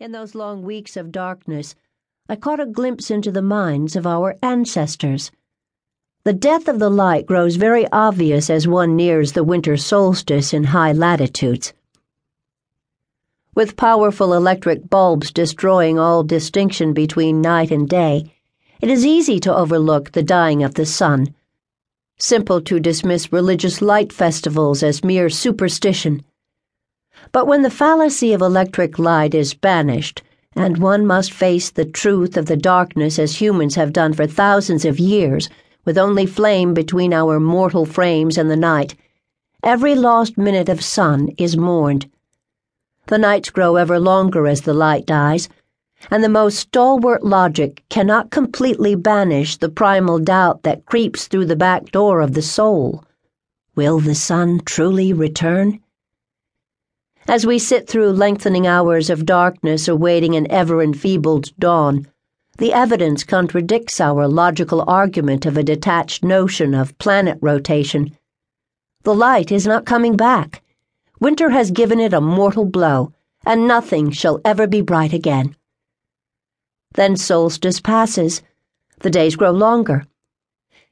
In those long weeks of darkness, I caught a glimpse into the minds of our ancestors. The death of the light grows very obvious as one nears the winter solstice in high latitudes. With powerful electric bulbs destroying all distinction between night and day, it is easy to overlook the dying of the sun. Simple to dismiss religious light festivals as mere superstition but when the fallacy of electric light is banished, and one must face the truth of the darkness as humans have done for thousands of years, with only flame between our mortal frames and the night, every lost minute of sun is mourned. The nights grow ever longer as the light dies, and the most stalwart logic cannot completely banish the primal doubt that creeps through the back door of the soul. Will the sun truly return? As we sit through lengthening hours of darkness awaiting an ever enfeebled dawn. The evidence contradicts our logical argument of a detached notion of planet rotation. The light is not coming back. Winter has given it a mortal blow, and nothing shall ever be bright again. Then solstice passes. The days grow longer.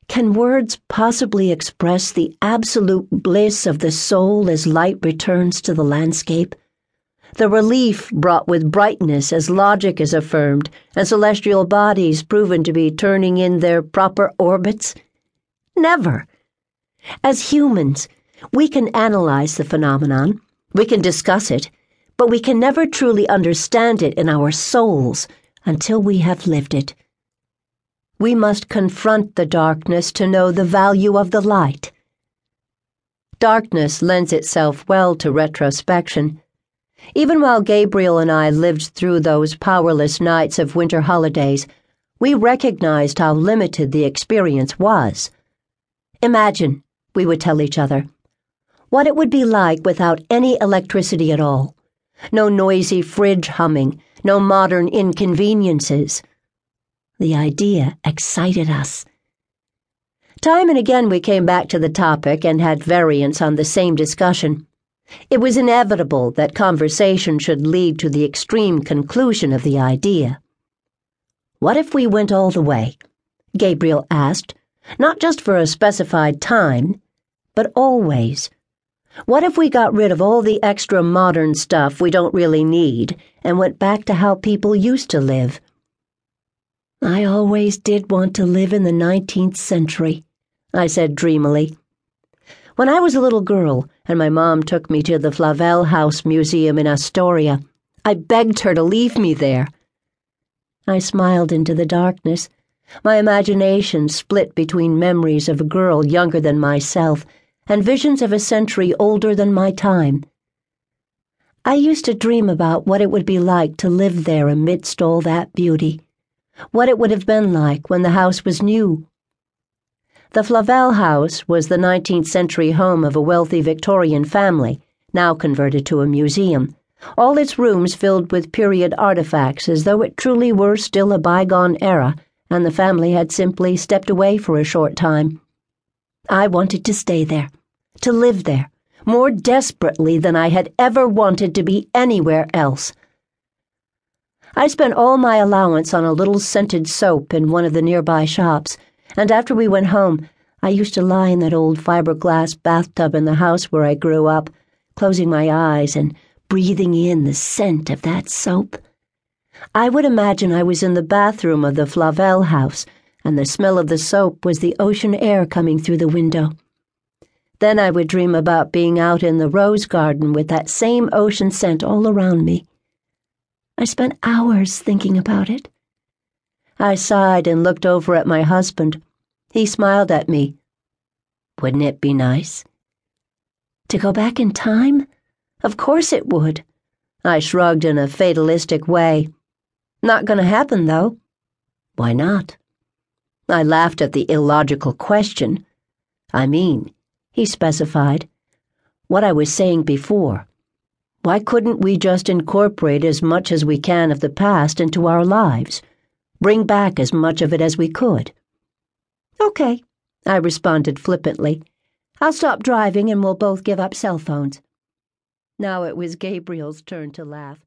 Can words possibly express the absolute bliss of the soul as light returns to the landscape? The relief brought with brightness as logic is affirmed and celestial bodies proven to be turning in their proper orbits? Never. As humans, we can analyze the phenomenon, we can discuss it, but we can never truly understand it in our souls until we have lived it. We must confront the darkness to know the value of the light. Darkness lends itself well to retrospection. Even while Gabriel and I lived through those powerless nights of winter holidays, we recognized how limited the experience was. Imagine, we would tell each other, what it would be like without any electricity at all. No noisy fridge humming, no modern inconveniences. The idea excited us. Time and again we came back to the topic and had variants on the same discussion. It was inevitable that conversation should lead to the extreme conclusion of the idea. What if we went all the way? Gabriel asked, not just for a specified time, but always. What if we got rid of all the extra modern stuff we don't really need and went back to how people used to live? I always did want to live in the 19th century, I said dreamily. When I was a little girl and my mom took me to the Flavel House Museum in Astoria, I begged her to leave me there. I smiled into the darkness, my imagination split between memories of a girl younger than myself and visions of a century older than my time. I used to dream about what it would be like to live there amidst all that beauty what it would have been like when the house was new. The Flavel House was the 19th century home of a wealthy Victorian family, now converted to a museum, all its rooms filled with period artifacts as though it truly were still a bygone era and the family had simply stepped away for a short time. I wanted to stay there, to live there, more desperately than I had ever wanted to be anywhere else. I spent all my allowance on a little scented soap in one of the nearby shops, and after we went home, I used to lie in that old fiberglass bathtub in the house where I grew up, closing my eyes and breathing in the scent of that soap. I would imagine I was in the bathroom of the Flavel house, and the smell of the soap was the ocean air coming through the window. Then I would dream about being out in the rose garden with that same ocean scent all around me. I spent hours thinking about it. I sighed and looked over at my husband. He smiled at me. Wouldn't it be nice? To go back in time? Of course it would. I shrugged in a fatalistic way. Not going to happen, though. Why not? I laughed at the illogical question. I mean, he specified, what I was saying before. Why couldn't we just incorporate as much as we can of the past into our lives? Bring back as much of it as we could? Okay, I responded flippantly. I'll stop driving and we'll both give up cell phones. Now it was Gabriel's turn to laugh.